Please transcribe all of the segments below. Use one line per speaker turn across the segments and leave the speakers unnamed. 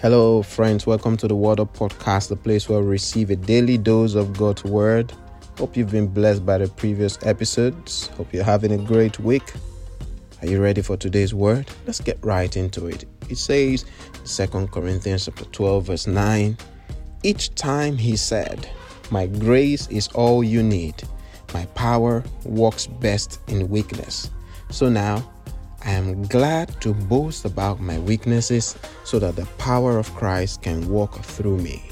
Hello, friends. Welcome to the Word Up Podcast, the place where we receive a daily dose of God's Word. Hope you've been blessed by the previous episodes. Hope you're having a great week. Are you ready for today's word? Let's get right into it. It says, 2 Corinthians chapter 12, verse 9. Each time he said, My grace is all you need. My power works best in weakness. So now I am glad to boast about my weaknesses so that the power of Christ can walk through me.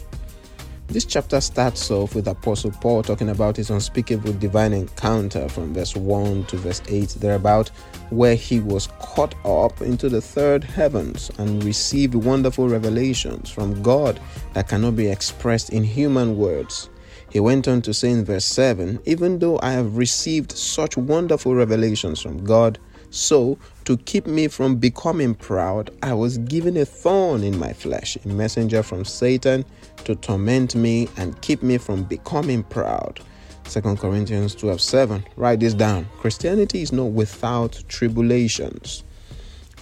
This chapter starts off with Apostle Paul talking about his unspeakable divine encounter from verse 1 to verse 8, thereabout, where he was caught up into the third heavens and received wonderful revelations from God that cannot be expressed in human words. He went on to say in verse 7 Even though I have received such wonderful revelations from God, so, to keep me from becoming proud, I was given a thorn in my flesh, a messenger from Satan to torment me and keep me from becoming proud. 2 Corinthians 12 7. Write this down. Christianity is not without tribulations.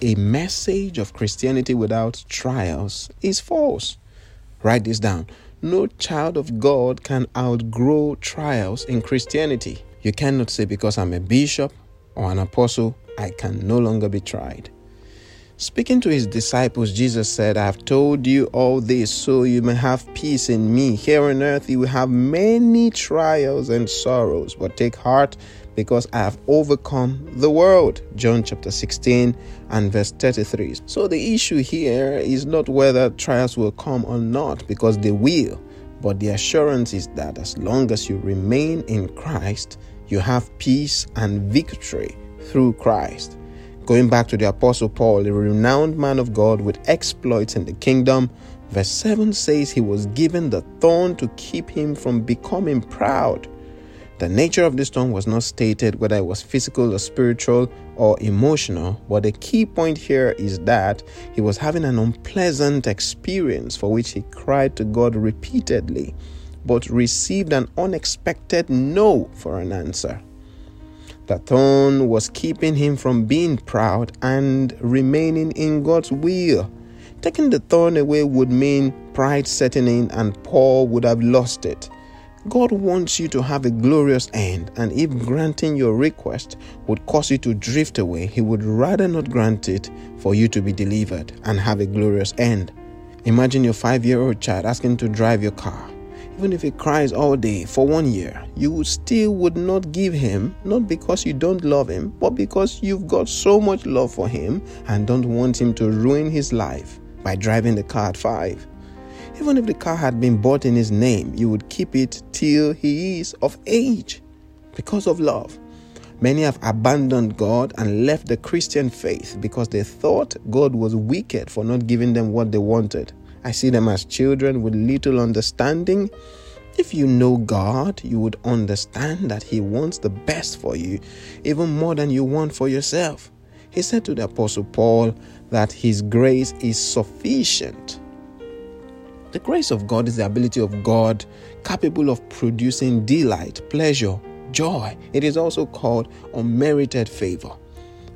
A message of Christianity without trials is false. Write this down. No child of God can outgrow trials in Christianity. You cannot say, because I'm a bishop or an apostle, I can no longer be tried. Speaking to his disciples, Jesus said, I have told you all this so you may have peace in me. Here on earth you will have many trials and sorrows, but take heart because I have overcome the world. John chapter 16 and verse 33. So the issue here is not whether trials will come or not, because they will. But the assurance is that as long as you remain in Christ, you have peace and victory through Christ. Going back to the Apostle Paul, a renowned man of God with exploits in the kingdom, verse 7 says he was given the thorn to keep him from becoming proud. The nature of this thorn was not stated whether it was physical or spiritual or emotional, but the key point here is that he was having an unpleasant experience for which he cried to God repeatedly, but received an unexpected no for an answer. The thorn was keeping him from being proud and remaining in God's will. Taking the thorn away would mean pride setting in, and Paul would have lost it. God wants you to have a glorious end, and if granting your request would cause you to drift away, He would rather not grant it for you to be delivered and have a glorious end. Imagine your five year old child asking to drive your car even if he cries all day for one year, you still would not give him, not because you don't love him, but because you've got so much love for him and don't want him to ruin his life by driving the car at five. Even if the car had been bought in his name, you would keep it till he is of age because of love. Many have abandoned God and left the Christian faith because they thought God was wicked for not giving them what they wanted. I see them as children with little understanding. If you know God, you would understand that He wants the best for you, even more than you want for yourself. He said to the Apostle Paul that His grace is sufficient. The grace of God is the ability of God capable of producing delight, pleasure, joy. It is also called unmerited favor.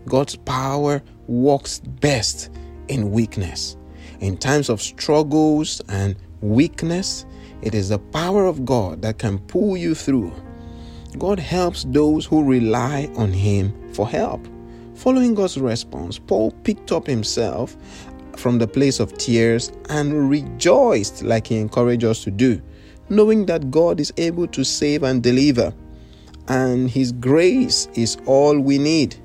God's power works best in weakness. In times of struggles and weakness, it is the power of God that can pull you through. God helps those who rely on Him for help. Following God's response, Paul picked up himself from the place of tears and rejoiced like he encouraged us to do, knowing that God is able to save and deliver, and His grace is all we need.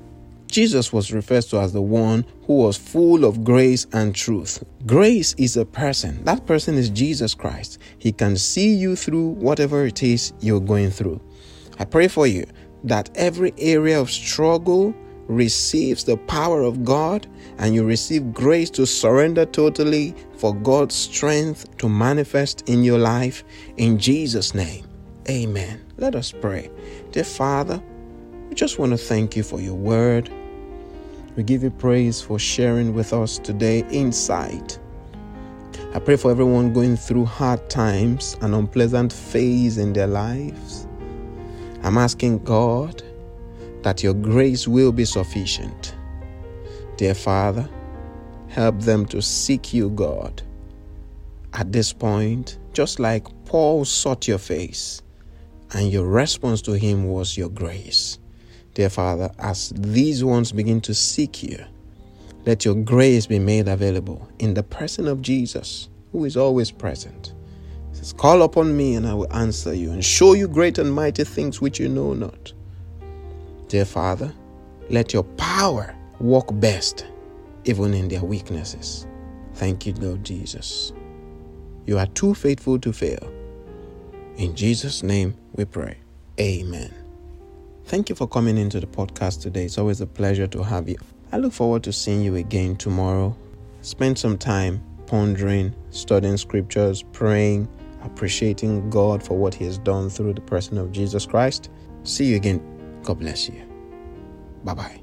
Jesus was referred to as the one who was full of grace and truth. Grace is a person. That person is Jesus Christ. He can see you through whatever it is you're going through. I pray for you that every area of struggle receives the power of God and you receive grace to surrender totally for God's strength to manifest in your life. In Jesus' name, amen. Let us pray. Dear Father, we just want to thank you for your word. We give you praise for sharing with us today insight. I pray for everyone going through hard times, an unpleasant phase in their lives. I'm asking God that your grace will be sufficient. Dear Father, help them to seek you, God, at this point, just like Paul sought your face, and your response to him was your grace. Dear Father, as these ones begin to seek you, let your grace be made available in the person of Jesus, who is always present. He says, Call upon me, and I will answer you, and show you great and mighty things which you know not. Dear Father, let your power work best, even in their weaknesses. Thank you, Lord Jesus. You are too faithful to fail. In Jesus' name we pray. Amen. Thank you for coming into the podcast today. It's always a pleasure to have you. I look forward to seeing you again tomorrow. Spend some time pondering, studying scriptures, praying, appreciating God for what He has done through the person of Jesus Christ. See you again. God bless you. Bye bye.